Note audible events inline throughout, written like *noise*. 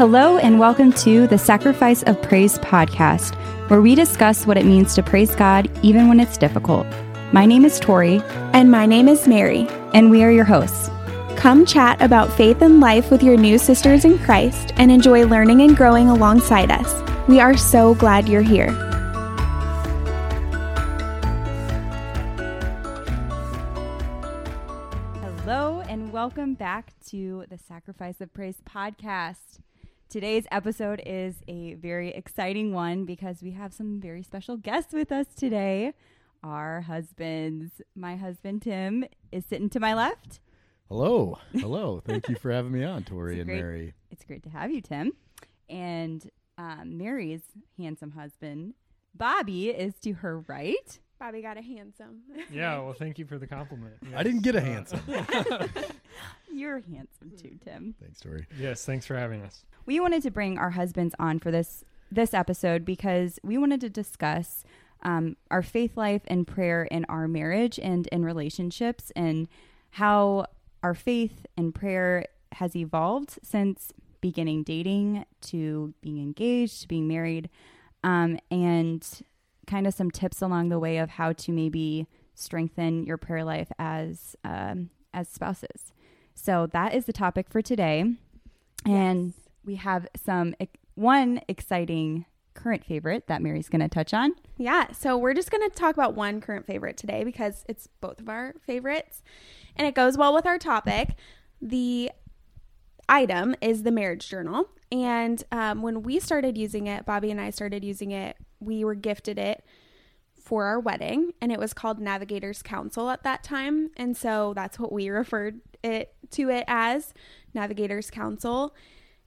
Hello, and welcome to the Sacrifice of Praise podcast, where we discuss what it means to praise God even when it's difficult. My name is Tori, And my name is Mary. and we are your hosts. Come chat about faith and life with your new sisters in Christ and enjoy learning and growing alongside us. We are so glad you're here. Hello, and welcome back to the Sacrifice of Praise podcast. Today's episode is a very exciting one because we have some very special guests with us today. Our husbands. My husband, Tim, is sitting to my left. Hello. Hello. Thank you for having me on, *laughs* Tori It's and great- Mary. It's great to have you, Tim. And um, Mary's handsome husband, Bobby, is to her right. Bobby got a handsome. *laughs* Yeah, well, thank you for the compliment. *laughs* I didn't get a handsome. You're handsome too, Tim. Thanks, Tori. yes, thanks for having us. We wanted to bring our husbands on for this this episode because we wanted to discuss um, our faith life and prayer in our marriage and in relationships and how our faith and prayer has evolved since beginning dating to being engaged to being married um, and kind of some tips along the way of how to maybe strengthen your prayer life as um, as spouses. So that is the topic for today. And we have some one exciting current favorite that Mary's going to touch on. Yeah, so we're just going to talk about one current favorite today because it's both of our favorites and it goes well with our topic. The item is the marriage journal. And um, when we started using it, Bobby and I started using it, we were gifted it for our wedding and it was called Navigator's Council at that time. And so that's what we *laughs* referred it to it as Navigator's Council.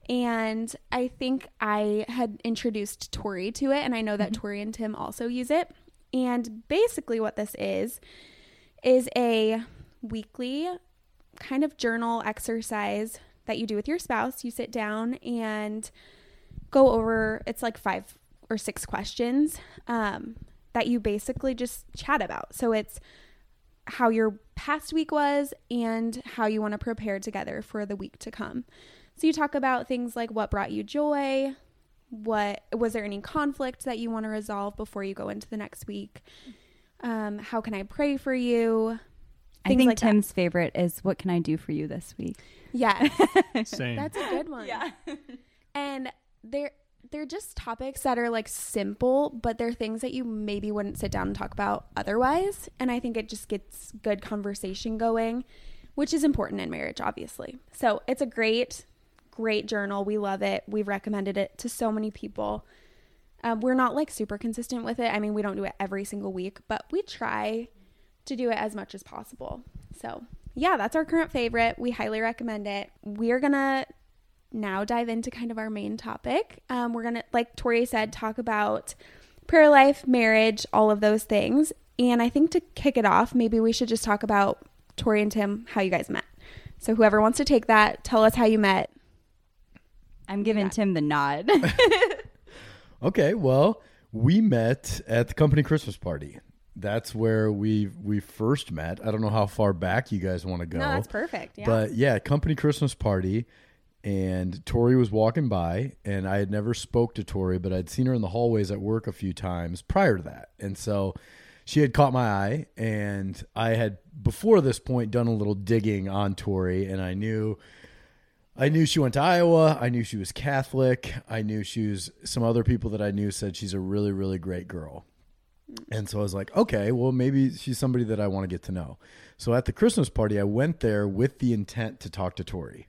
And I think I had introduced Tori to it, and I know that Tori and Tim also use it. And basically, what this is, is a weekly kind of journal exercise that you do with your spouse. You sit down and go over, it's like five or six questions um, that you basically just chat about. So it's how your past week was and how you want to prepare together for the week to come. So you talk about things like what brought you joy, what was there any conflict that you want to resolve before you go into the next week? Um, how can I pray for you? I think like that. Tim's favorite is what can I do for you this week? Yeah, *laughs* Same. that's a good one. *laughs* and they're they're just topics that are like simple, but they're things that you maybe wouldn't sit down and talk about otherwise. And I think it just gets good conversation going, which is important in marriage, obviously. So it's a great, great journal. We love it. We've recommended it to so many people. Um, we're not like super consistent with it. I mean, we don't do it every single week, but we try to do it as much as possible. So, yeah, that's our current favorite. We highly recommend it. We're going to now dive into kind of our main topic. Um, we're going to, like Tori said, talk about prayer life, marriage, all of those things. And I think to kick it off, maybe we should just talk about Tori and Tim, how you guys met. So, whoever wants to take that, tell us how you met. I'm giving. Tim the nod. *laughs* *laughs* Okay, well, we met at the company Christmas party. That's where we we first met. I don't know how far back you guys want to go. No, that's perfect. Yeah. But yeah, company Christmas party, and Tori was walking by, and I had never spoke to Tori, but I'd seen her in the hallways at work a few times prior to that, and so she had caught my eye, and I had before this point done a little digging on Tori, and I knew. I knew she went to Iowa. I knew she was Catholic. I knew she was some other people that I knew said she's a really, really great girl. And so I was like, okay, well, maybe she's somebody that I want to get to know. So at the Christmas party, I went there with the intent to talk to Tori.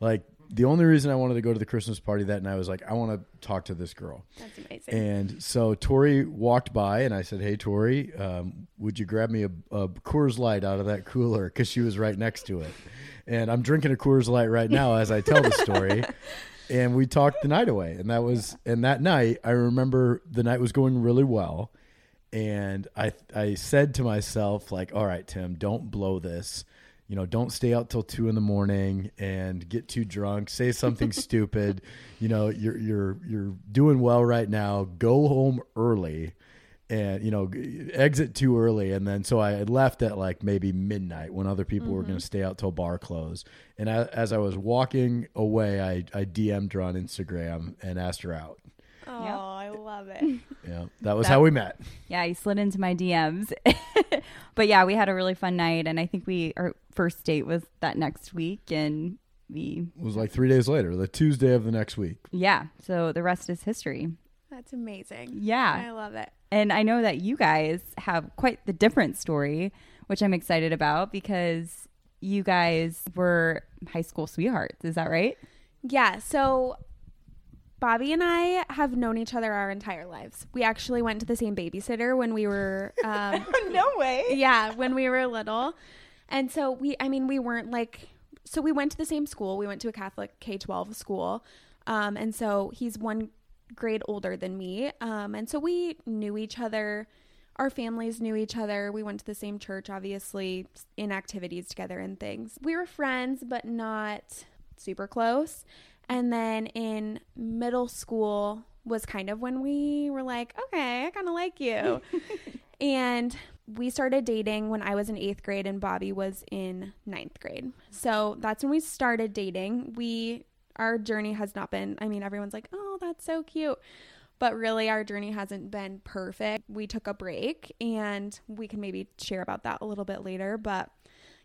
Like, the only reason I wanted to go to the Christmas party that night was like, I want to talk to this girl. that's amazing. And so Tori walked by, and I said, "Hey, Tori, um, would you grab me a, a Coors Light out of that cooler?" Because she was right next to it. And I'm drinking a Coors Light right now as I tell the story. *laughs* and we talked the night away, and that was and that night I remember the night was going really well. And I I said to myself like, "All right, Tim, don't blow this." You know, don't stay out till two in the morning and get too drunk. Say something *laughs* stupid. You know, you're you're you're doing well right now. Go home early, and you know exit too early and then so i had left at like maybe midnight when other people were going to mm-hmm. stay out till bar close and I, as i was walking away i i dm'd her on instagram and asked her out Oh, Yep. I love it. *laughs* yeah that was That- how we met Yeah, he slid into my DMs. *laughs* but yeah, we had a really fun night and I think we our first date was that next week and we it was like three days later the tuesday of the next week yeah, so the rest is history. That's amazing. Yeah. I love it. And I know that you guys have quite the different story, which I'm excited about because you guys were high school sweethearts. Is that right? Yeah. So Bobby and I have known each other our entire lives. We actually went to the same babysitter when we were, *laughs* um, no way. yeah, when we were little. And so we, I mean, we weren't like, so we went to the same school. We went to a Catholic K 12 school. Um, and so he's one grade older than me. Um, and so we knew each other. Our families knew each other. We went to the same church, obviously, in activities together and things. We were friends, but not super close. And then in middle school was kind of when we were like, okay, I kind of like you. *laughs* and we started dating when I was in eighth grade and Bobby was in ninth grade. So that's when we started dating. We, our journey has not been, I mean, everyone's like, oh, that's so cute. But really, our journey hasn't been perfect. We took a break and we can maybe share about that a little bit later. But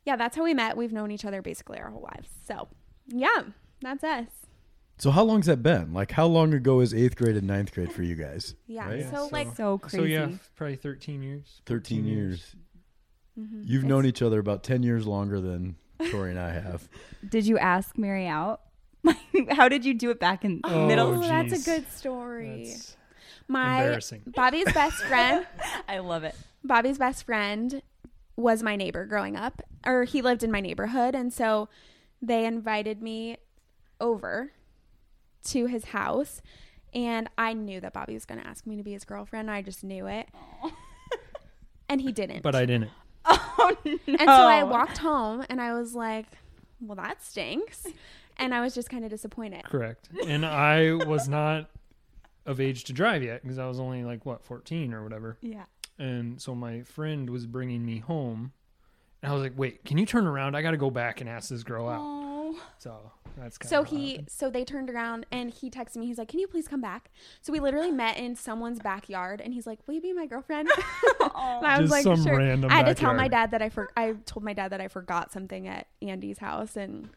yeah, that's how we met. We've known each other basically our whole lives. So yeah, that's us. So how long's that been like how long ago is eighth grade and ninth grade for you guys Yeah. Right? So, So- like, So crazy. So yeah, probably 13 years. 13 years mhm. you've known each other about 10 years longer than tori and i have *laughs* Did you ask Mary out? *laughs* How did you do it back in Oh, middle? Oh, that's a good story. That's My embarrassing. Bobby's best friend, *laughs* I love it. Bobby's best friend was my neighbor growing up, or he lived in my neighborhood, and so they invited me over to his house, and I knew that Bobby was going to ask me to be his girlfriend. I just knew it, and he didn't. But I didn't. *laughs* Oh no! and so I walked home, and I was like, "Well, that stinks," and I was just kind of disappointed. Correct. And I was not of age to drive yet because I was only like what 14 or whatever. Yeah. And so my friend was bringing me home, and I was like, "Wait, can you turn around? I got to go back and ask this girl out." Oh. So that's kind So of he, so they turned around and he texted me. He's like, "Can you please come back?" So we literally met in someone's backyard, and he's like, "Will you be my girlfriend?" *laughs* and I was Just like, some "Sure." random I had to tell my dad that I for I told my dad that I forgot something at Andy's house, and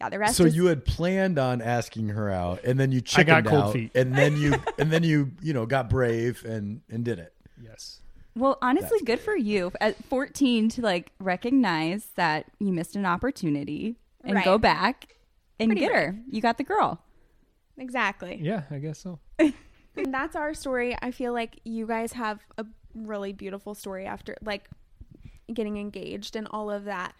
yeah, the rest. so is, you had planned on asking her out and then you chickened I got cold out, feet. and then you and then you you know got brave and and did it yes. Well, honestly, That's good for you at 14 to like recognize that you missed an opportunity and Right. go back and Pretty get her. You got the girl. exactly. Yeah, I guess so. *laughs* And that's our story. I feel like you guys have a really beautiful story after like getting engaged and all of that.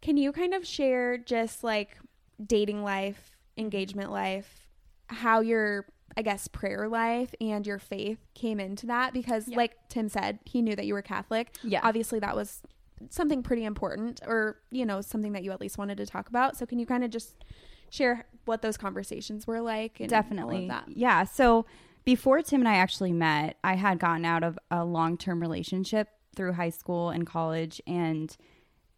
Can you kind of share just like dating life, engagement life, how your I guess prayer life and your faith came into that because Yeah. like Tim said, he knew that you were Catholic. Yeah. Obviously that was something pretty important or you know something that you at least wanted to talk about. So can you kind of just share what those conversations were like and all of Definitely. that? Yeah. So before Tim and I actually met, I had gotten out of a long term relationship through high school and college. And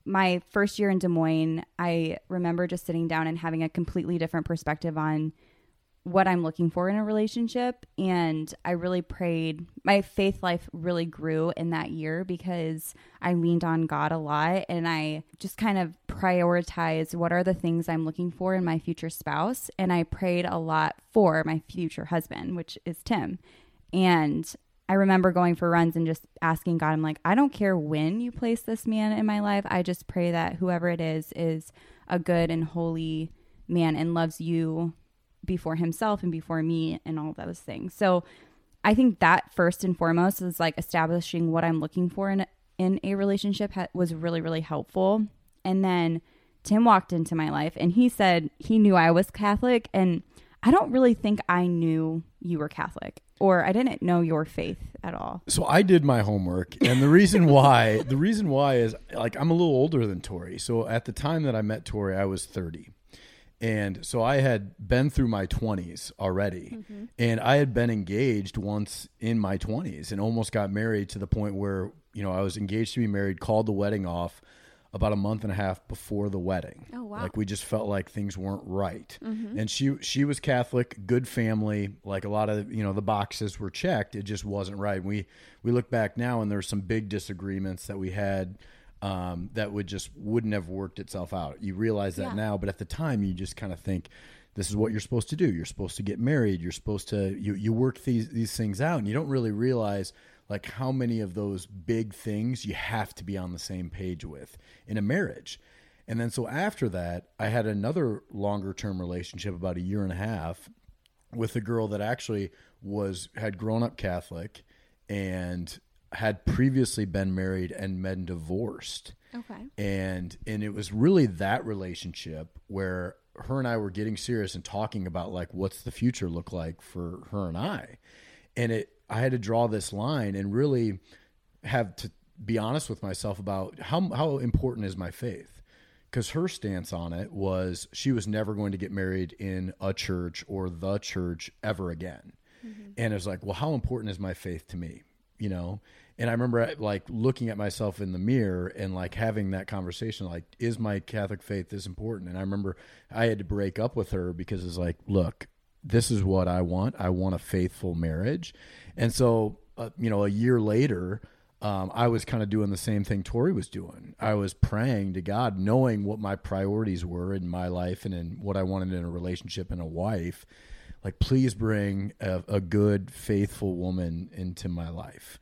my first year in Des Moines, I remember just sitting down and having a completely different perspective on what I'm looking for in a relationship. And I really prayed. My faith life really grew in that year because I leaned on God a lot and I just kind of prioritized what are the things I'm looking for in my future spouse. And I prayed a lot for my future husband, which is Tim. And I remember going for runs and just asking God, I'm like, I don't care when you place this man in my life. I just pray that whoever it is is a good and holy man and loves you before himself and before me and all those things. So I think that first and foremost is like establishing what I'm looking for in in a relationship ha- was really really helpful. And then Tim walked into my life and he said he knew I was Catholic and I don't really think I knew you were Catholic or I didn't know your faith at all. So I did my homework, and the reason *laughs* why the reason why is like I'm a little older than Tori. So at the time that I met Tori, I was 30, And so I had been through my 20s already. Mm-hmm. And I had been engaged once in my 20s and almost got married to the point where, you know, I was engaged to be married, called the wedding off about a month and a half before the wedding. Oh, wow. Like we just felt like things weren't right. Mm-hmm. And she she was Catholic, good family, like a lot of, you know, the boxes were checked. It just wasn't right. We we look back now and there's some big disagreements that we had um, that would just wouldn't have worked itself out. You realize that Yeah. now, but at the time you just kind of think this is what you're supposed to do. You're supposed to get married. You're supposed to you you work these these things out, and you don't really realize like how many of those big things you have to be on the same page with in a marriage. And then so after that, I had another longer term relationship about a year and a half with a girl that actually was had grown up Catholic and had previously been married and been divorced. Okay. and and it was really that relationship where her and I were getting serious and talking about like what's the future look like for her and I. And it I had to draw this line and really have to be honest with myself about how how important is my faith? Because her stance on it was she was never going to get married in a church or the church ever again. Mm-hmm. And it was like well how important is my faith to me you know and i remember like looking at myself in the mirror and like having that conversation like is my catholic faith this important and i remember i had to break up with her because it's like look this is what i want i want a faithful marriage and so uh, you know a year later um, I was kind of doing the same thing Tori was doing. I was praying to God, knowing what my priorities were in my life and in what I wanted in a relationship and a wife. Like, please bring a, a good, faithful woman into my life.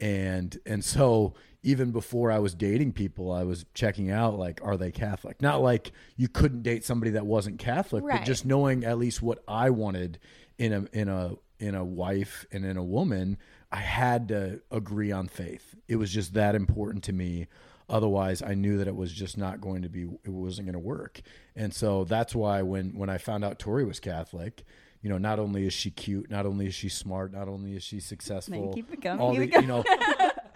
And and so even before I was dating people, I was checking out like, are they Catholic? Not like you couldn't date somebody that wasn't Catholic, Right. but just knowing at least what I wanted in a in a in a wife and in a woman, I had to agree on faith. It was just that important to me. Otherwise, I knew that it was just not going to be. It wasn't going to work. And so that's why when when I found out Tori was Catholic, you know, not only is she cute, not only is she smart, not only is she successful, keep it going, all keep the it you know,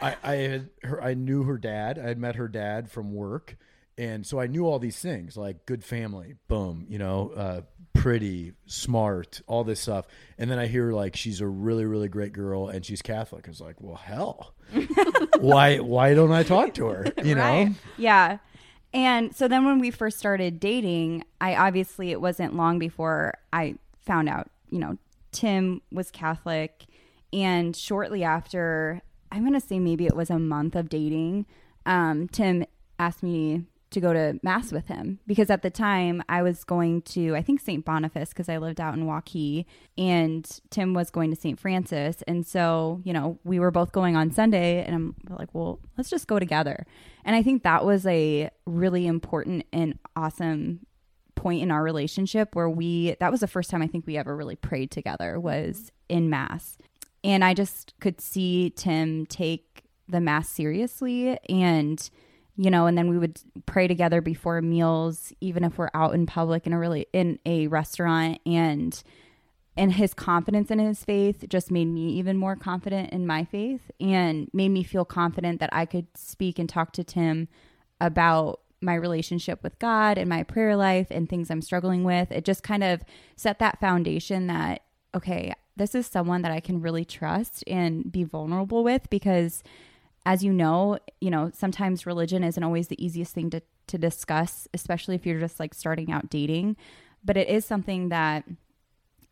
I, I had her. I knew her dad. I had met her dad from work, and so I knew all these things like good family, boom, you know, uh, pretty, smart, all this stuff. And then I hear like she's a really, really great girl, and she's Catholic. I was like, well, hell, *laughs* why, why don't I talk to her? You know, Right. Yeah. And so then when we first started dating, I obviously it wasn't long before I found out, you know, Tim was Catholic and shortly after, I'm going to say maybe it was a month of dating, um, Tim asked me to go to mass with him because at the time I was going to I think St. Boniface because I lived out in Waukee and Tim was going to St. Francis and so you know we were both going on Sunday and I'm like well let's just go together and I think that was a really important and awesome point in our relationship where we that was the first time I think we ever really prayed together was in mass. And I just could see Tim take the mass seriously and you know and then we would pray together before meals even if we're out in public in a really in a restaurant. And and his confidence in his faith just made me even more confident in my faith and made me feel confident that I could speak and talk to Tim about my relationship with God and my prayer life and things I'm struggling with. It just kind of set that foundation that, okay, this is someone that I can really trust and be vulnerable with because as you know, you know, sometimes religion isn't always the easiest thing to, to discuss, especially if you're just like starting out dating. But it is something that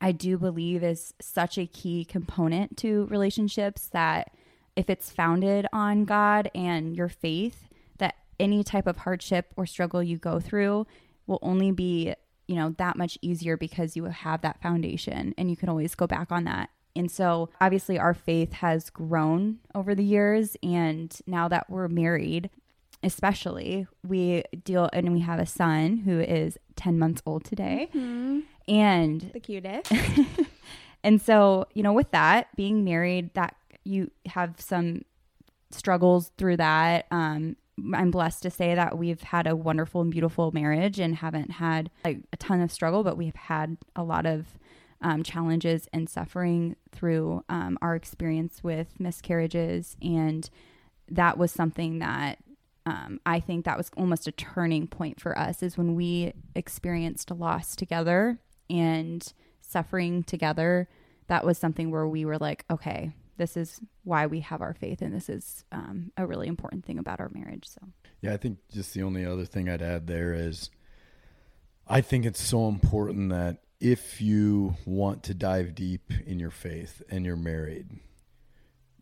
I do believe is such a key component to relationships that if it's founded on God and your faith, any type of hardship or struggle you go through will only be, you know, that much easier because you have that foundation and you can always go back on that. And so obviously our faith has grown over the years and now that we're married, especially we deal and we have a son who is 10 months old today. And The cutest. *laughs* and so, you know, with that, being married, that you have some struggles through that. Um, I'm blessed to say that we've had a wonderful and beautiful marriage and haven't had like a ton of struggle, but we've had a lot of um, challenges and suffering through um, our experience with miscarriages. And that was something that um, I think that was almost a turning point for us is when we experienced loss together and suffering together. That was something where we were like, okay, this is why we have our faith, and this is um, a really important thing about our marriage. So, Yeah, I think just the only other thing I'd add there is I think it's so important that if you want to dive deep in your faith and you're married,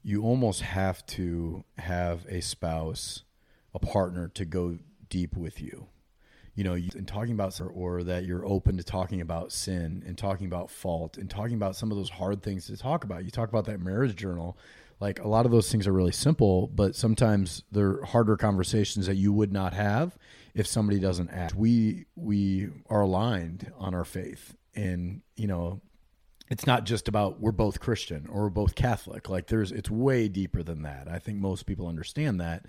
you almost have to have a spouse, a partner to go deep with you. You know, and talking about or that you're open to talking about sin and talking about fault and talking about some of those hard things to talk about. You talk about that marriage journal. Like a lot of those things are really simple, but sometimes they're harder conversations that you would not have if somebody doesn't act. We we are aligned on our faith and, you know, it's not just about we're both Christian or we're both Catholic. Like there's it's way deeper than that. I think most people understand that.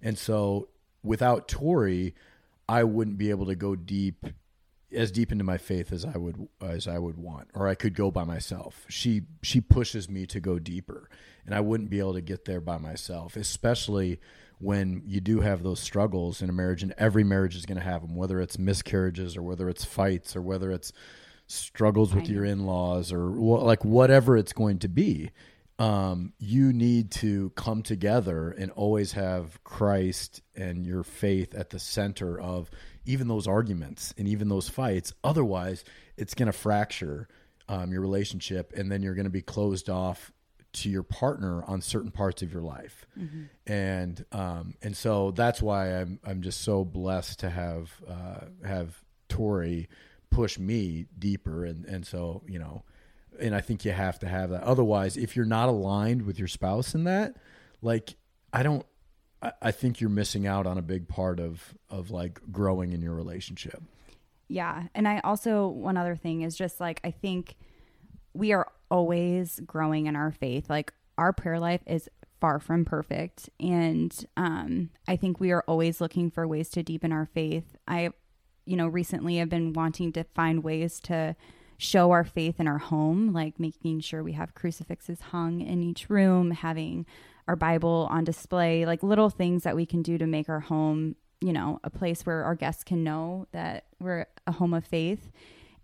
And so without Tori, I wouldn't be able to go deep as deep into my faith as I would as I would want or I could go by myself. She she pushes me to go deeper and I wouldn't be able to get there by myself, especially when you do have those struggles in a marriage and every marriage is going to have them whether it's miscarriages or whether it's fights or whether it's struggles with your in-laws or like whatever it's going to be um, you need to come together and always have christ and your faith at the center of even those arguments and even those fights. Otherwise it's going to fracture um, your relationship and then you're going to be closed off to your partner on certain parts of your life. And um, and so that's why I'm I'm just so blessed to have uh, have Tori push me deeper. And and so you know and I think you have to have that otherwise if you're not aligned with your spouse in that like I don't I, I think you're missing out on a big part of of like growing in your relationship Yeah. And I also, one other thing is just like, I think we are always growing in our faith. Like, our prayer life is far from perfect. And um, I think we are always looking for ways to deepen our faith. I, you know, recently have been wanting to find ways to show our faith in our home, like making sure we have crucifixes hung in each room, having our Bible on display, like little things that we can do to make our home, you know, a place where our guests can know that we're a home of faith.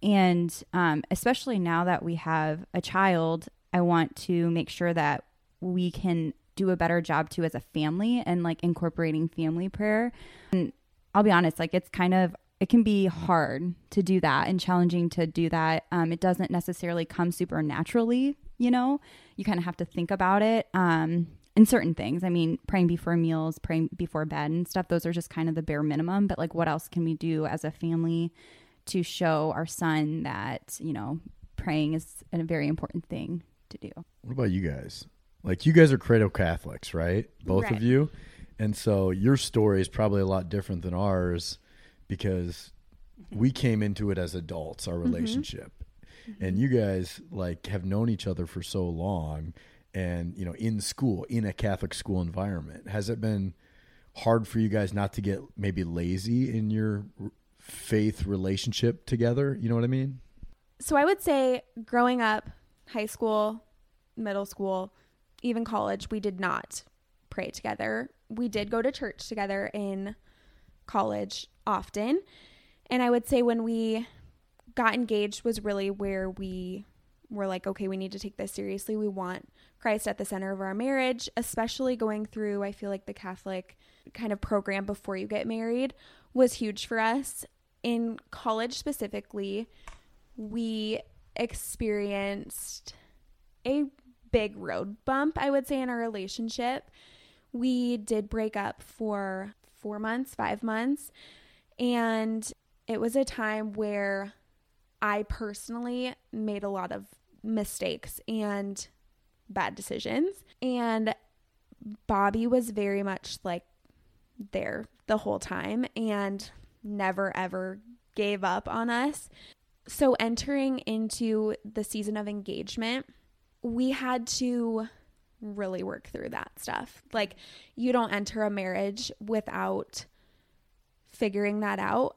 And um, especially now that we have a child, I want to make sure that we can do a better job too as a family and like incorporating family prayer. And I'll be honest, like it's kind of it can be hard to do that and challenging to do that. Um, it doesn't necessarily come super naturally, you know. You kind of have to think about it. Um, in certain things, I mean, praying before meals, praying before bed, and stuff. Those are just kind of the bare minimum. But like, what else can we do as a family to show our son that you know praying is a very important thing to do? What about you guys? Like you guys are cradle Catholics, right? Both Right. of you. And so your story is probably a lot different than ours because we came into it as adults, our mm-hmm. relationship. Mm-hmm. And you guys like have known each other for so long and you know in school, in a Catholic school environment. Has it been hard for you guys not to get maybe lazy in your faith relationship together? You know what I mean? So I would say growing up, high school, middle school, even college, we did not pray together. We did go to church together in college often. And I would say when we got engaged was really where we were like, okay, we need to take this seriously. We want Christ at the center of our marriage, especially going through, I feel like the Catholic kind of program before you get married was huge for us. In college specifically, we experienced a big road bump, I would say, in our relationship. We did break up for four months, five months. And it was a time where I personally made a lot of mistakes and bad decisions. And Bobby was very much like there the whole time and never ever gave up on us. So, entering into the season of engagement, we had to really work through that stuff. Like, you don't enter a marriage without figuring that out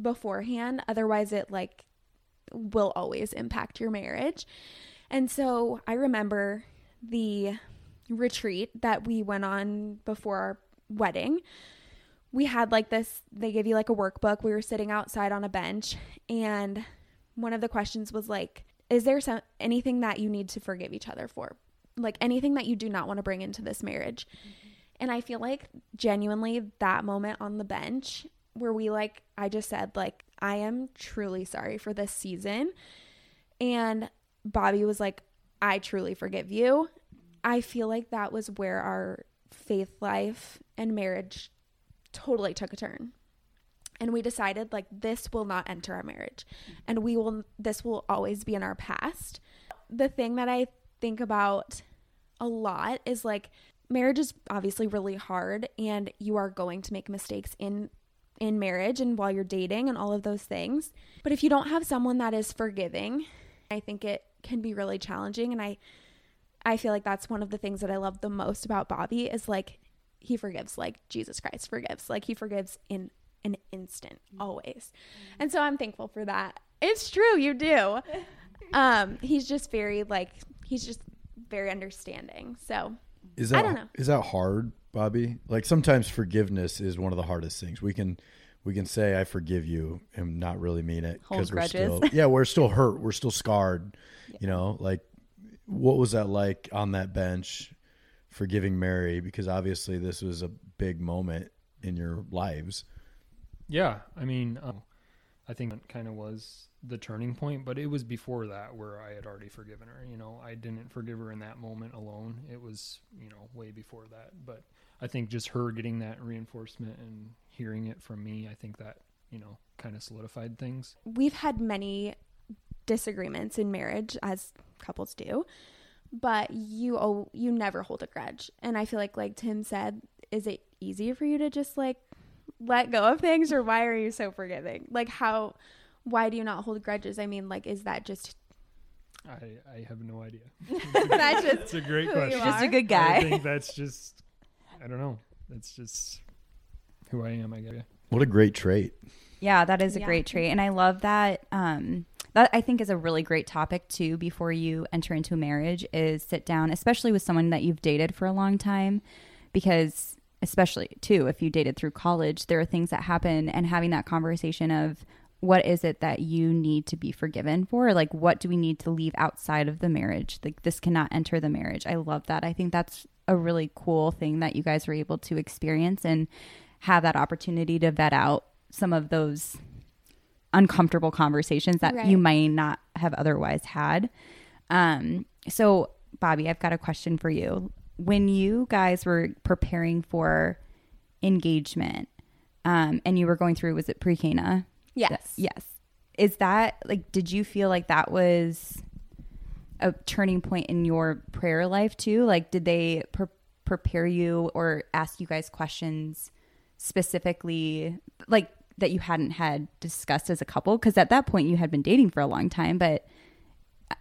beforehand. Otherwise, it like will always impact your marriage. And so, I remember the retreat that we went on before our wedding we had like this they give you like a workbook. We were sitting outside on a bench and one of the questions was like is there some anything that you need to forgive each other for? Like anything that you do not want to bring into this marriage. Mm-hmm. And I feel like genuinely that moment on the bench where we like I just said like I am truly sorry for this season and Bobby was like I truly forgive you. I feel like that was where our faith life and marriage totally took a turn. And we decided like this will not enter our marriage mm-hmm. and we will this will always be in our past. The thing that I think about a lot is like marriage is obviously really hard and you are going to make mistakes in in marriage and while you're dating and all of those things. But if you don't have someone that is forgiving, I think it can be really challenging and I I feel like that's one of the things that I love the most about Bobby is like he forgives like Jesus Christ forgives. Like he forgives in an instant always. And so I'm thankful for that. It's true, you do. *laughs* Um he's just very like he's just very understanding. So Is I that don't know. is that hard, Bobby? Like sometimes forgiveness is one of the hardest things. We can we can say I forgive you and not really mean it because we're grudges. still yeah we're still hurt. We're still scarred. *laughs* You know, like what was that like on that bench forgiving Mary? Because obviously this was a big moment in your lives. Yeah, I mean, uh, I think it kind of was the turning point, but it was before that where I had already forgiven her. You know, I didn't forgive her in that moment alone. It was, you know, way before that. But I think just her getting that reinforcement and hearing it from me, I think that, you know, kind of solidified things. we've had many disagreements in marriage as couples do but you oh you never hold a grudge and i feel like like tim said is it easy for you to just like let go of things or why are you so forgiving like how why do you not hold grudges i mean like is that just I, I have no idea. *laughs* *laughs* that's just It's a great Who you question. are. Just a good guy. I think that's just, I don't know. That's just who I am, I guess. What a great trait. Yeah, that is a Yeah. great trait. And I love that. Um, that I think is a really great topic too before you enter into a marriage is sit down, especially with someone that you've dated for a long time, because especially too, if you dated through college, there are things that happen and having that conversation of what is it that you need to be forgiven for? Like, what do we need to leave outside of the marriage? Like, this cannot enter the marriage. I love that. I think that's a really cool thing that you guys were able to experience and have that opportunity to vet out some of those uncomfortable conversations that Right. you might not have otherwise had. Um, so, Bobby, I've got a question for you. When you guys were preparing for engagement um, and you were going through, was it pre Cana? Yes Yes. Is that like, did you feel like that was a turning point in your prayer life too? Like, did they pre- prepare you or ask you guys questions specifically, like that you hadn't had discussed as a couple? Because at that point you had been dating for a long time, but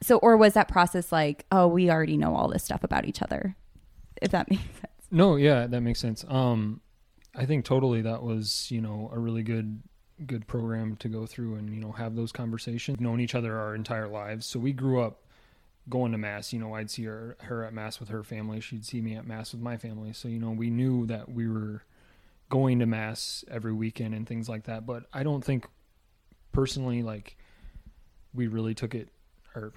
so, or was that process like, oh, we already know all this stuff about each other? If that *laughs* makes sense. No, yeah, that makes sense. Um, I think totally that was you know a really good good program to go through and you know have those conversations. Known each other our entire lives, so we grew up going to mass. You know, I'd see her her at mass with her family. She'd see me at mass with my family. So you know, we knew that we were going to mass every weekend and things like that. But I don't think personally like we really took it or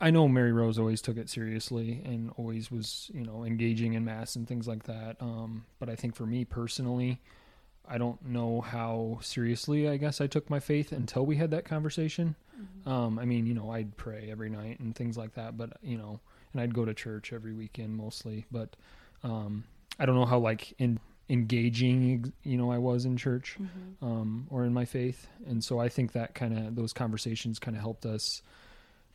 I know Mary Rose always took it seriously and always was, you know, engaging in mass and things like that. Um, but I think for me personally, I don't know how seriously I guess I took my faith until we had that conversation. Um, I mean, you know, I'd pray every night and things like that, but you know, and I'd go to church every weekend mostly. But um, I don't know how like in engaging, you know, I was in church um, or in my faith, and so I think that kind of those conversations kind of helped us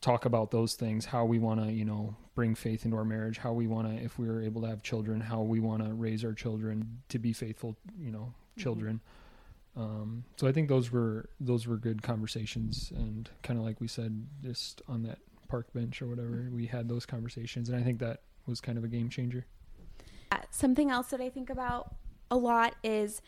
talk about those things how we want to you know bring faith into our marriage how we want to if we were able to have children how we want to raise our children to be faithful you know children. Um, so i think those were those were good conversations and kind of like we said just on that park bench or whatever we had those conversations and i think that was kind of a game changer. Uh, something else that I think about a lot is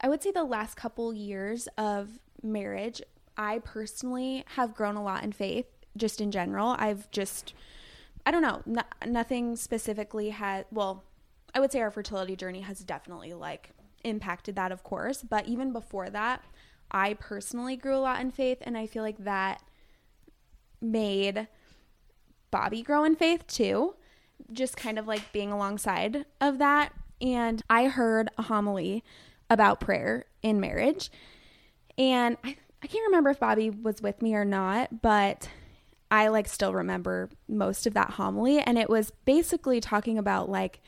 I would say the last couple years of marriage, I personally have grown a lot in faith just in general. I've just, I don't know, no, nothing specifically had, well, I would say our fertility journey has definitely like impacted that, of course. But even before that, I personally grew a lot in faith, and I feel like that made Bobby grow in faith too. Just kind of like being alongside of that. And I heard a homily about prayer in marriage. And I, I can't remember if Bobby was with me or not, but I like still remember most of that homily. And it was basically talking about like,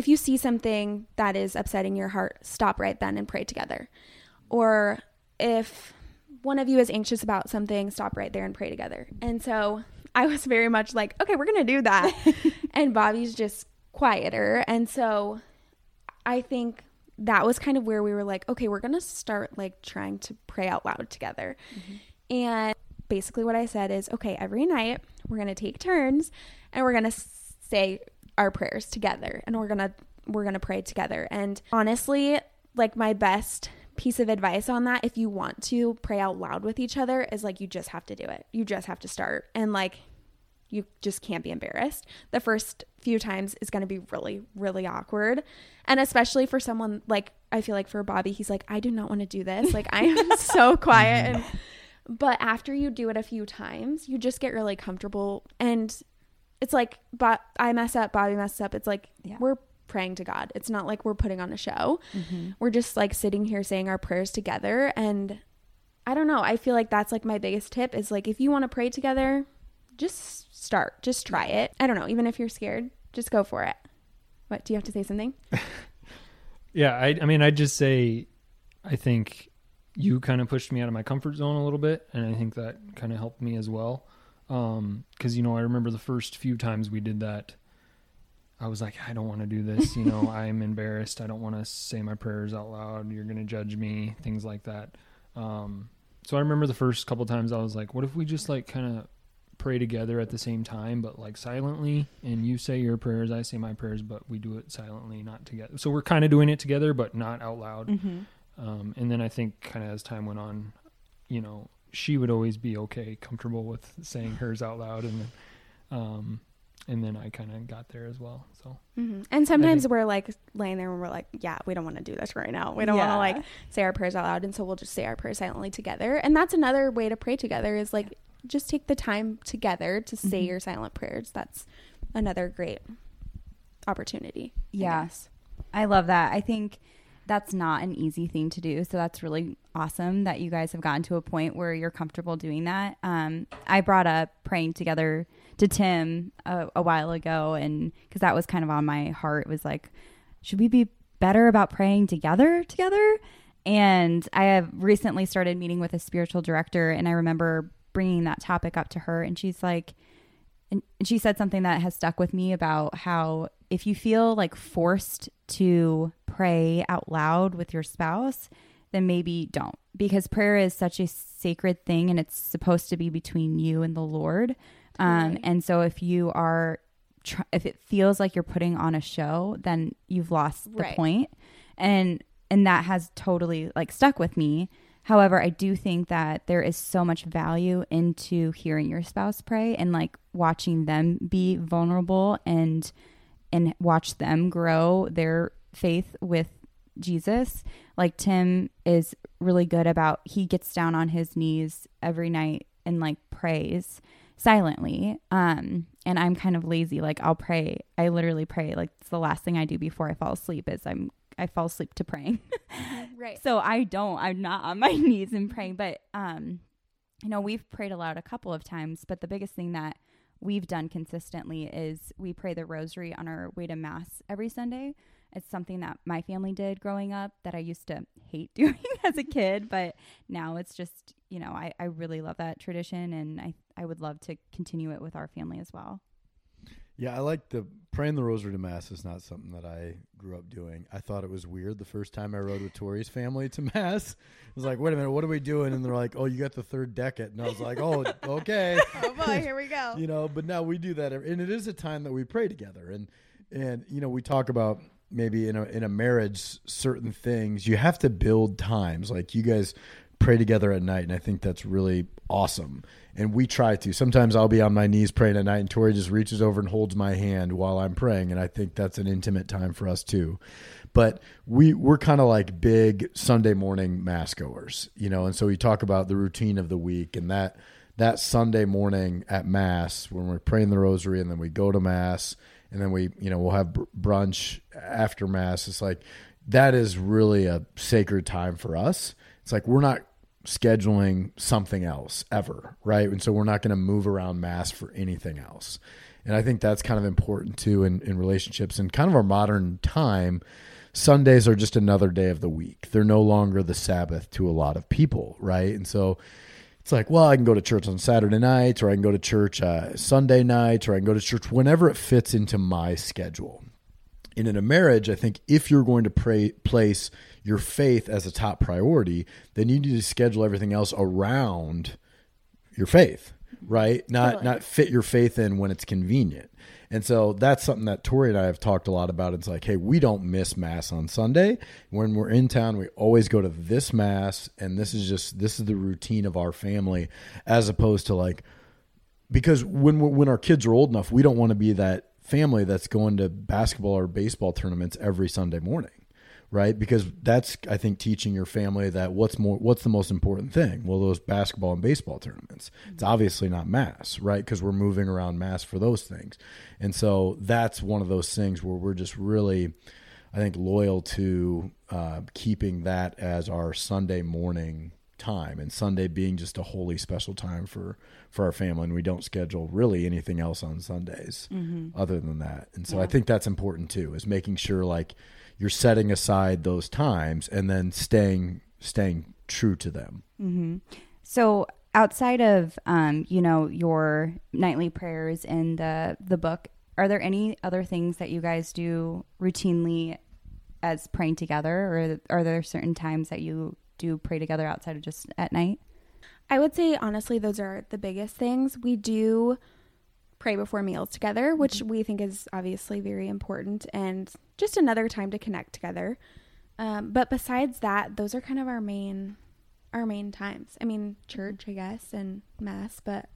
if you see something that is upsetting your heart, stop right then and pray together. Or if one of you is anxious about something, stop right there and pray together. And so I was very much like, okay, we're going to do that. *laughs* and Bobby's just quieter. And so I think that was kind of where we were like, okay, we're going to start like trying to pray out loud together. Mm-hmm. And basically what I said is, okay, every night we're going to take turns and we're going to say our prayers together and we're going to we're going to pray together. And honestly, like my best piece of advice on that if you want to pray out loud with each other is like you just have to do it. You just have to start and like you just can't be embarrassed. The first few times is going to be really really awkward. And especially for someone like I feel like for Bobby he's like I do not want to do this. Like I am *laughs* so quiet *laughs* and but after you do it a few times, you just get really comfortable and it's like but I mess up, Bobby messes up. It's like yeah. we're praying to God. It's not like we're putting on a show. Mm-hmm. We're just like sitting here saying our prayers together. And I don't know. I feel like that's like my biggest tip is like if you want to pray together, just start, just try it. I don't know. Even if you're scared, just go for it. What do you have to say something? *laughs* yeah. I, I mean, I'd just say, I think you kind of pushed me out of my comfort zone a little bit. And I think that kind of helped me as well. Um, cause you know, I remember the first few times we did that, I was like, I don't want to do this. You know, *laughs* I'm embarrassed. I don't want to say my prayers out loud. You're going to judge me, things like that. Um, so I remember the first couple times I was like, what if we just like kind of pray together at the same time, but like silently? And you say your prayers, I say my prayers, but we do it silently, not together. So we're kind of doing it together, but not out loud. Mm-hmm. Um, and then I think kind of as time went on, you know, she would always be okay, comfortable with saying hers out loud. And then, um, and then I kind of got there as well. So, mm-hmm. and sometimes think, we're like laying there and we're like, yeah, we don't want to do this right now. We don't yeah. want to like say our prayers out loud, and so we'll just say our prayers silently together. And that's another way to pray together is like just take the time together to say mm-hmm. your silent prayers. That's another great opportunity. Yes, I, I love that. I think that's not an easy thing to do. So that's really awesome that you guys have gotten to a point where you're comfortable doing that. Um, I brought up praying together to Tim a, a while ago, and because that was kind of on my heart, it was like, should we be better about praying together together? And I have recently started meeting with a spiritual director, and I remember bringing that topic up to her, and she's like, and she said something that has stuck with me about how if you feel like forced to pray out loud with your spouse, then maybe don't because prayer is such a sacred thing and it's supposed to be between you and the Lord. Um, and so if you are, tr- if it feels like you're putting on a show, then you've lost the right. point. And, and that has totally like stuck with me. However, I do think that there is so much value into hearing your spouse pray and like watching them be vulnerable and and watch them grow their faith with Jesus. Like Tim is really good about he gets down on his knees every night and like prays silently. Um, and I'm kind of lazy. Like I'll pray. I literally pray. Like it's the last thing I do before I fall asleep is I'm I fall asleep to praying. *laughs* right. So I don't. I'm not on *laughs* my knees and praying. But um, you know, we've prayed aloud a couple of times. But the biggest thing that we've done consistently is we pray the rosary on our way to mass every Sunday. It's something that my family did growing up that I used to hate *laughs* doing as a kid, but now it's just, you know, I, I really love that tradition and I, I would love to continue it with our family as well. Yeah, I like the praying the rosary to mass is not something that I grew up doing. I thought it was weird the first time I rode with Tori's family to *laughs* mass. I was like, wait a minute, what are we doing? And they're like, oh, you got the third decade. And I was like, oh, *laughs* okay. oh boy, here we go. *laughs* you know, but now we do that, and it is a time that we pray together. And and you know, we talk about maybe in a in a marriage certain things you have to build times. Like you guys pray together at night, and I think that's really awesome. And we try to. Sometimes I'll be on my knees praying at night, and Tori just reaches over and holds my hand while I'm praying, and I think that's an intimate time for us too. but we we're kind of like big Sunday morning mass goers, you know, and so we talk about the routine of the week and that that Sunday morning at mass when we're praying the rosary and then we go to mass and then we you know we'll have brunch after mass. It's like that is really a sacred time for us. It's like we're not scheduling something else ever, right? And so we're not going to move around mass for anything else. And I think that's kind of important too in, in relationships and kind of our modern time. Sundays are just another day of the week. They're no longer the Sabbath to a lot of people, right? And so it's like, well, I can go to church on Saturday nights, or I can go to church uh, Sunday nights, or I can go to church whenever it fits into my schedule. And in a marriage, I think if you're going to pray, place your faith as a top priority, then you need to schedule everything else around your faith right? Not totally. not fit your faith in when it's convenient. And so that's something that Tori and I have talked a lot about. It's like, hey, we don't miss mass on Sunday. When we're in town, we always go to this mass, and this is just this is the routine of our family, as opposed to like because when when our kids are old enough, we don't want to be that family that's going to basketball or baseball tournaments every Sunday morning right? Because that's I think teaching your family that what's more what's the most important thing? Well, those basketball and baseball tournaments. It's obviously not mass, right? Because we're moving around mass for those things, and so that's one of those things where we're just really, I think, loyal to uh, keeping that as our Sunday morning time and Sunday being just a holy special time for for our family and we don't schedule really anything else on Sundays mm-hmm. other than that. And so yeah. I think that's important too is making sure like you're setting aside those times and then staying staying true to them. Mm-hmm. So outside of um, you know your nightly prayers in the the book, are there any other things that you guys do routinely as praying together, or are there certain times that you do pray together outside of just at night? I would say honestly, those are the biggest things. We do pray before meals together, which mm-hmm. we think is obviously very important and just another time to connect together. Um, but besides that, those are kind of our main our main times. I mean, church, I guess, and mass, but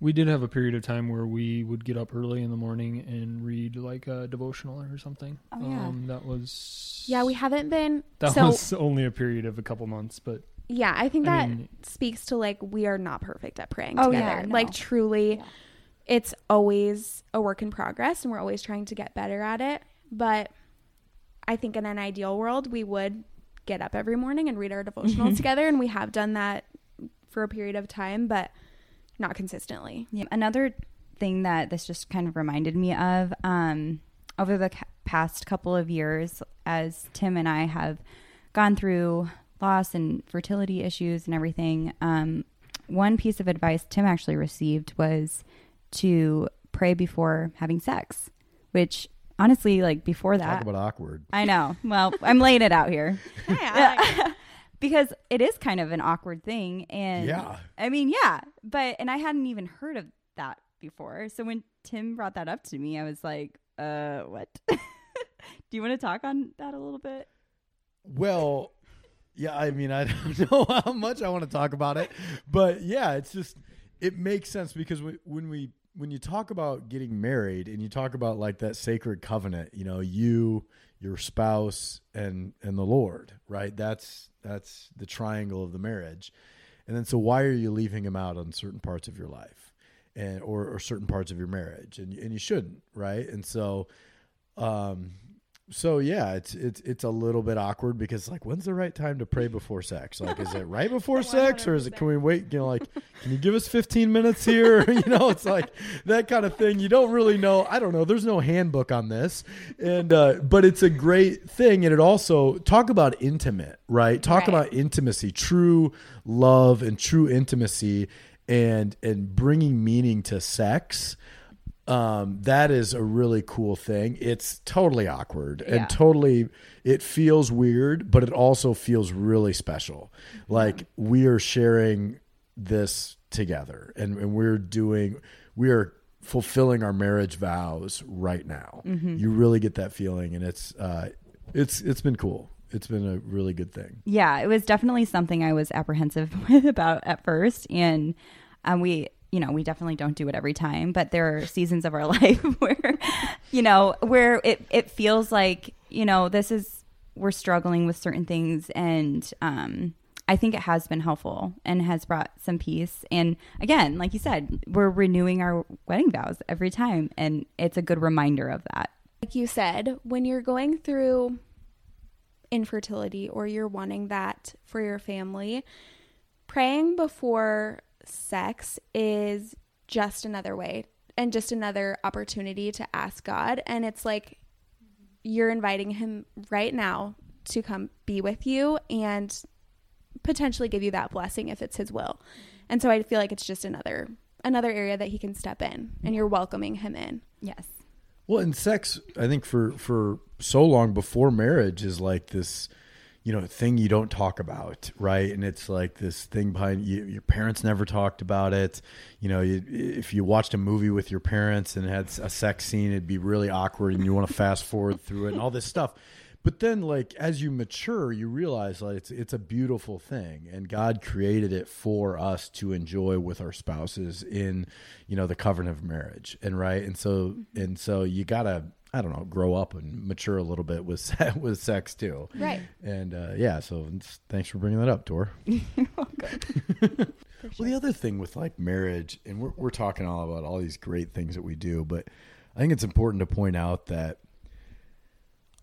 we did have a period of time where we would get up early in the morning and read like a devotional or something. Oh, yeah. Um, that was Yeah, we haven't been That so, was only a period of a couple months, but yeah, I think I that mean, speaks to like we are not perfect at praying oh, together. Yeah, no. Like truly yeah it's always a work in progress and we're always trying to get better at it. But I think in an ideal world, we would get up every morning and read our devotionals *laughs* together. And we have done that for a period of time, but not consistently. Yeah. Another thing that this just kind of reminded me of um, over the ca- past couple of years, as Tim and I have gone through loss and fertility issues and everything, um, one piece of advice Tim actually received was to pray before having sex, which honestly, like before that, talk about awkward. I know. Well, I'm laying it out here. *laughs* yeah. *laughs* because it is kind of an awkward thing, and yeah, I mean, yeah, but and I hadn't even heard of that before. So when Tim brought that up to me, I was like, uh, what? *laughs* Do you want to talk on that a little bit? Well, yeah, I mean, I *laughs* don't know how much I want to talk about it, but yeah, it's just it makes sense because we, when we when you talk about getting married and you talk about like that sacred covenant, you know, you, your spouse, and and the Lord, right? That's that's the triangle of the marriage. And then so why are you leaving him out on certain parts of your life and or, or certain parts of your marriage? And and you shouldn't, right? And so um so yeah, it's it's it's a little bit awkward because like when's the right time to pray before sex? Like is it right before sex or is it can we wait, you know, like can you give us 15 minutes here? *laughs* you know, it's like that kind of thing. You don't really know. I don't know. There's no handbook on this. And uh but it's a great thing and it also talk about intimate, right? Talk right. about intimacy, true love and true intimacy and and bringing meaning to sex um, that is a really cool thing. It's totally awkward yeah. and totally, it feels weird, but it also feels really special. Like we are sharing this together and, and we're doing, we are fulfilling our marriage vows right now. Mm-hmm. You really get that feeling and it's, uh, it's, it's been cool. It's been a really good thing. Yeah, it was definitely something I was apprehensive *laughs* with about at first. And um, we, you know, we definitely don't do it every time, but there are seasons of our *laughs* life *laughs* where, you know, where it, it feels like, you know, this is we're struggling with certain things and um I think it has been helpful and has brought some peace. And again, like you said, we're renewing our wedding vows every time. And it's a good reminder of that. Like you said, when you're going through infertility or you're wanting that for your family, praying before sex is just another way and just another opportunity to ask God. And it's like you're inviting Him right now to come be with you and potentially give you that blessing if it's his will. And so I feel like it's just another another area that he can step in and you're welcoming him in. Yes. Well, and sex, I think for for so long before marriage is like this, you know, thing you don't talk about, right? And it's like this thing behind you. Your parents never talked about it. You know, you, if you watched a movie with your parents and had a sex scene, it'd be really awkward, and you want to fast forward through it and all this stuff. But then, like as you mature, you realize like it's it's a beautiful thing, and God created it for us to enjoy with our spouses in, you know, the covenant of marriage, and right, and so and so you gotta I don't know, grow up and mature a little bit with *laughs* with sex too. Right. And uh, yeah, so thanks for bringing that up, Tor. *laughs* You're welcome. sure. *laughs* Well, the other thing with like marriage, and we're we're talking all about all these great things that we do, but I think it's important to point out that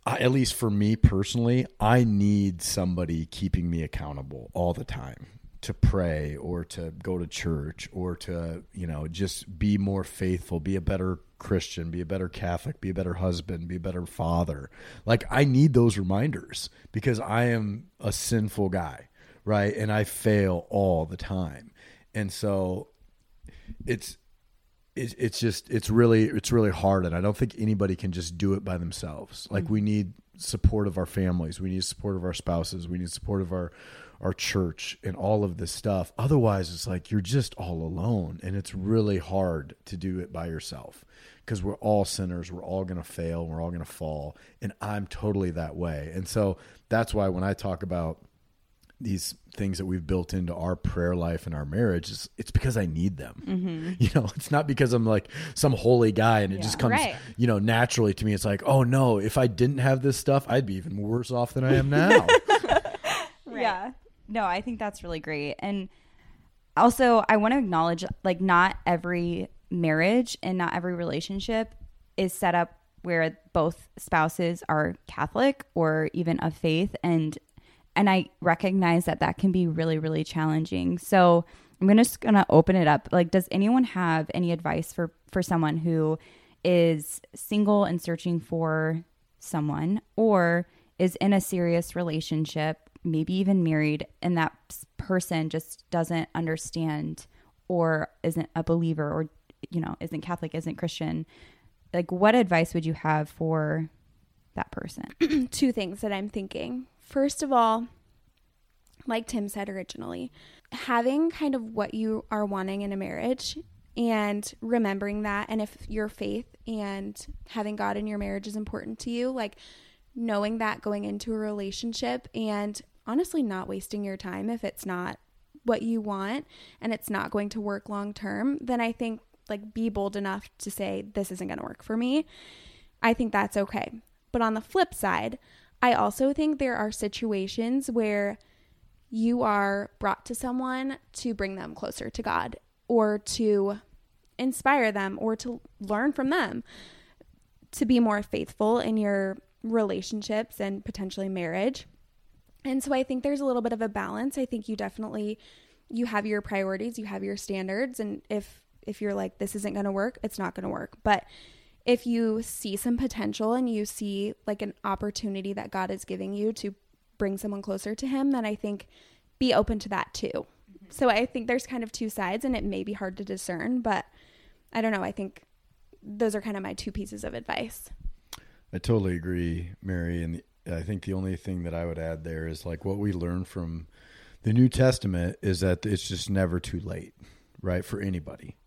I, at least for me personally, I need somebody keeping me accountable all the time to pray or to go to church or to, you know, just be more faithful, be a better Christian, be a better Catholic, be a better husband, be a better father. Like I need those reminders because I am a sinful guy, right? And I fail all the time. And so it's it's it's just it's really it's really hard and i don't think anybody can just do it by themselves like mm-hmm. we need support of our families we need support of our spouses we need support of our our church and all of this stuff otherwise it's like you're just all alone and it's really hard to do it by yourself because we're all sinners we're all going to fail we're all going to fall and i'm totally that way and so that's why when i talk about these things that we've built into our prayer life and our marriage is it's because I need them. Mm-hmm. *laughs* You know, it's not because I'm like some holy guy and it yeah. just comes, right. you know, naturally to me. It's like, oh no, if I didn't have this stuff, I'd be even worse off than I am now. *laughs* right. Yeah. No, I think that's really great. And also, I want to acknowledge like not every marriage and not every relationship is set up where both spouses are Catholic or even of faith and and I recognize that that can be really, really challenging. So I'm gonna just gonna open it up. Like, does anyone have any advice for for someone who is single and searching for someone, or is in a serious relationship, maybe even married, and that person just doesn't understand or isn't a believer or you know isn't Catholic, isn't Christian? Like, what advice would you have for that person? *clears throat* Two things that I'm thinking first of all, like Tim said originally, having kind of what you are wanting in a marriage and remembering that. And if your faith and having God in your marriage is important to you, like knowing that going into a relationship and honestly not wasting your time if it's not what you want and it's not going to work long term, then I think like be bold enough to say, this isn't going to work for me. I think that's okay. But on the flip side, I also think there are situations where you are brought to someone to bring them closer to God or to inspire them or to learn from them to be more faithful in your relationships and potentially marriage. And so I think there's a little bit of a balance. I think you definitely you have your priorities, you have your standards and if if you're like this isn't going to work, it's not going to work. But if you see some potential and you see like an opportunity that God is giving you to bring someone closer to Him, then I think be open to that too. Mm-hmm. So I think there's kind of two sides and it may be hard to discern, but I don't know. I think those are kind of my two pieces of advice. I totally agree, Mary. And I think the only thing that I would add there is like what we learn from the New Testament is that it's just never too late, right? For anybody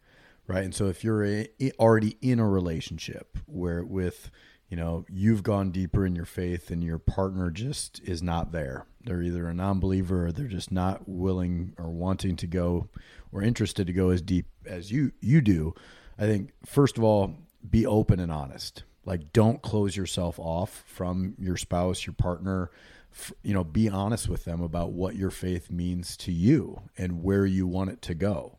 right? And so if you're a, already in a relationship where with you know you've gone deeper in your faith and your partner just is not there they're either a non-believer or they're just not willing or wanting to go or interested to go as deep as you you do i think first of all be open and honest Like, don't close yourself off from your spouse, your partner. You know, be honest with them about what your faith means to you and where you want it to go,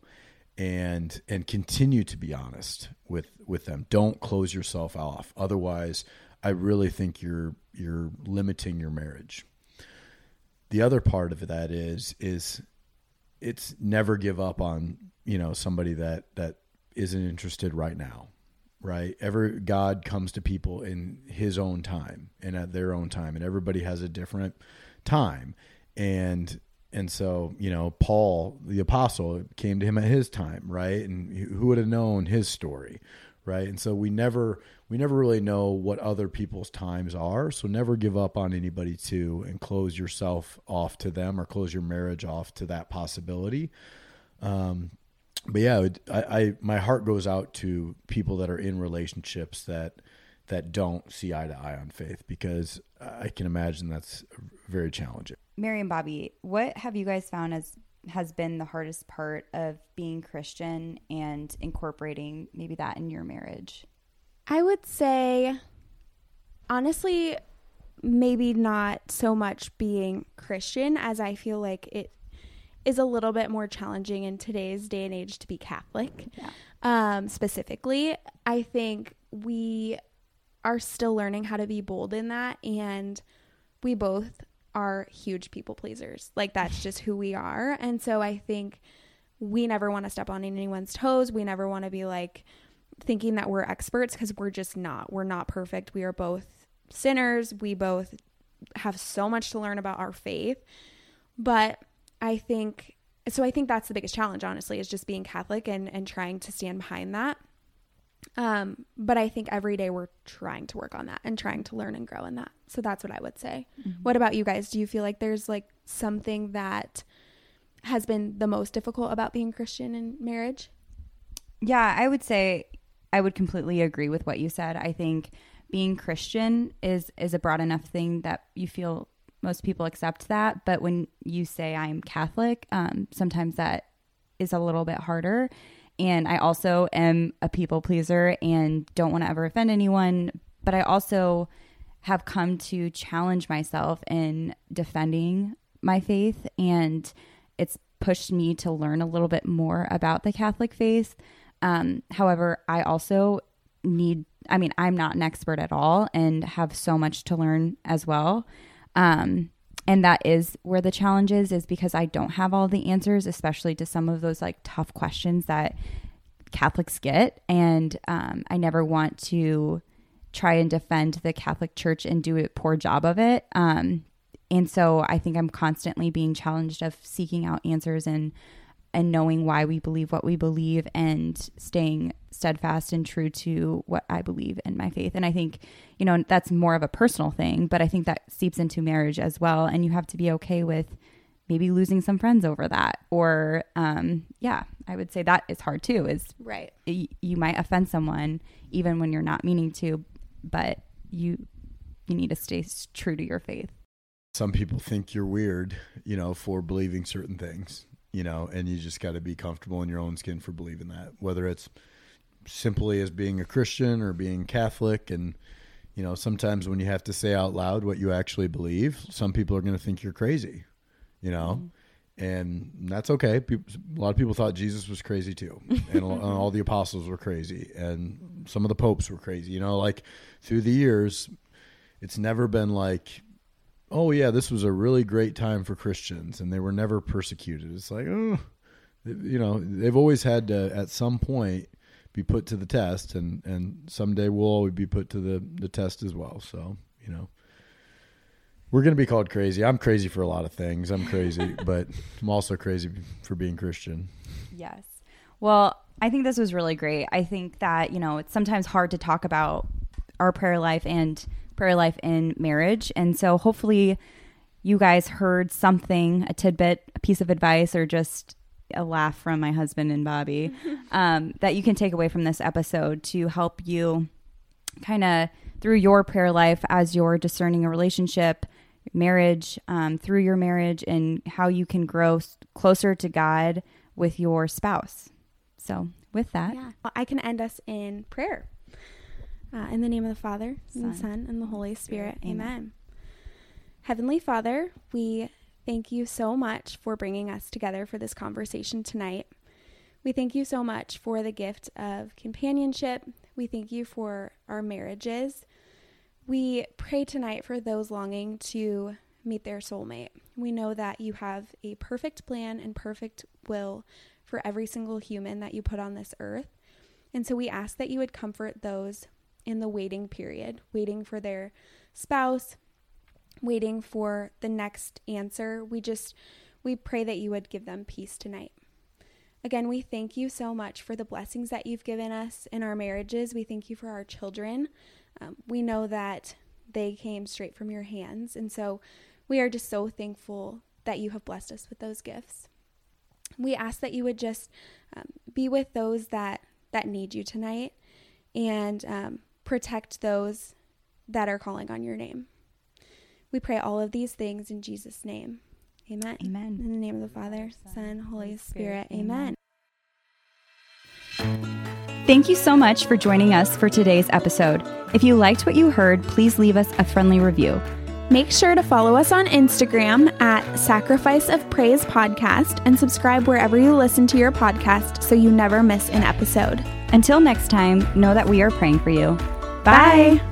and and continue to be honest with with them. Don't close yourself off. Otherwise, I really think you're you're limiting your marriage. The other part of that is is it's never give up on you know somebody that that isn't interested right now right? Ever god comes to people in his own time and at their own time and everybody has a different time. And and so you know paul the apostle came to him at his time right? And who would have known his story right? And so we never we never really know what other people's times are. So never give up on anybody too and close yourself off to them or close your marriage off to that possibility. Um, but yeah, I, I my heart goes out to people that are in relationships that that don't see eye to eye on faith because I can imagine that's very challenging. Mary and Bobby, what have you guys found as has been the hardest part of being Christian and incorporating maybe that in your marriage? I would say, honestly, maybe not so much being Christian as I feel like it is a little bit more challenging in today's day and age to be Catholic. Yeah. Um, specifically, I think we are still learning how to be bold in that, and we both are huge people pleasers. Like that's just who we are, and so I think we never want to step on anyone's toes. We never want to be like thinking that we're experts because we're just not. We're not perfect. We are both sinners. We both have so much to learn about our faith. But I think so I think that's the biggest challenge honestly is just being Catholic and and trying to stand behind that. Um but I think every day we're trying to work on that and trying to learn and grow in that. So that's what I would say. What about you guys? Do you feel like there's like something that has been the most difficult about being Christian in marriage? Yeah, I would say I would completely agree with what you said. I think being Christian is is a broad enough thing that you feel most people accept that, but when you say I'm Catholic, um, sometimes that is a little bit harder. And I also am a people pleaser and don't want to ever offend anyone, but I also have come to challenge myself in defending my faith and it's pushed me to learn a little bit more about the Catholic faith. Um, however, I also need, I mean, I'm not an expert at all and have so much to learn as well. Um, and that is where the challenge is, is because I don't have all the answers, especially to some of those like tough questions that Catholics get. And um, I never want to try and defend the Catholic Church and do a poor job of it. Um, and so I think I'm constantly being challenged of seeking out answers and and knowing why we believe what we believe and staying steadfast and true to what I believe in my faith. And I think, you know, that's more of a personal thing, but I think that seeps into marriage as well. And you have to be okay with maybe losing some friends over that. Or, um, yeah, I would say that is hard too, is Right. y- you might offend someone even when you're not meaning to, but you, you need to stay true to your faith. Some people think you're weird, you know, for believing certain things, you know, and you just got to be comfortable in your own skin for believing that, whether it's simply as being a Christian or being Catholic. And, you know, sometimes when you have to say out loud what you actually believe, some people are going to think you're crazy, you know, mm-hmm. and that's okay. People, a lot of people thought Jesus was crazy too, and all the apostles were crazy, and some of the popes were crazy. You know, like through the years, it's never been like, oh yeah, this was a really great time for Christians, and they were never persecuted. It's like, oh, you know, they've always had to at some point be put to the test, and and someday we'll always be put to the the test as well. So you know. We're going to be called crazy. I'm crazy for a lot of things. I'm crazy, *laughs* but I'm also crazy for being Christian. Yes. Well, I think this was really great. I think that, you know, it's sometimes hard to talk about our prayer life and prayer life in marriage. And so hopefully you guys heard something, a tidbit, a piece of advice, or just a laugh from my husband and Bobby *laughs* um, that you can take away from this episode to help you kind of through your prayer life as you're discerning a relationship, marriage, um, through your marriage, and how you can grow s- closer to God with your spouse. So, with that, Yeah. I can end us in prayer. Uh, in the name of the Father, and the Son, Son, and the Holy Spirit. Amen. Amen. Heavenly Father, we thank you so much for bringing us together for this conversation tonight. We thank you so much for the gift of companionship. We thank you for our marriages. We pray tonight for those longing to meet their soulmate. We know that you have a perfect plan and perfect will for every single human that you put on this earth. And so we ask that you would comfort those in the waiting period, waiting for their spouse, waiting for the next answer. We just we pray that you would give them peace tonight. Again, we thank you so much for the blessings that you've given us in our marriages. We thank you for our children. Um, we know that they came straight from your hands. And so we are just so thankful that you have blessed us with those gifts. We ask that you would just um, be with those that, that need you tonight and um, protect those that are calling on your name. We pray all of these things in Jesus' name. Amen. Amen. In the name of the Father, Son, Holy Spirit. Amen. Thank you so much for joining us for today's episode. If you liked what you heard, please leave us a friendly review. Make sure to follow us on Instagram at Sacrifice of Praise Podcast and subscribe wherever you listen to your podcast so you never miss an episode. Until next time, know that we are praying for you. Bye.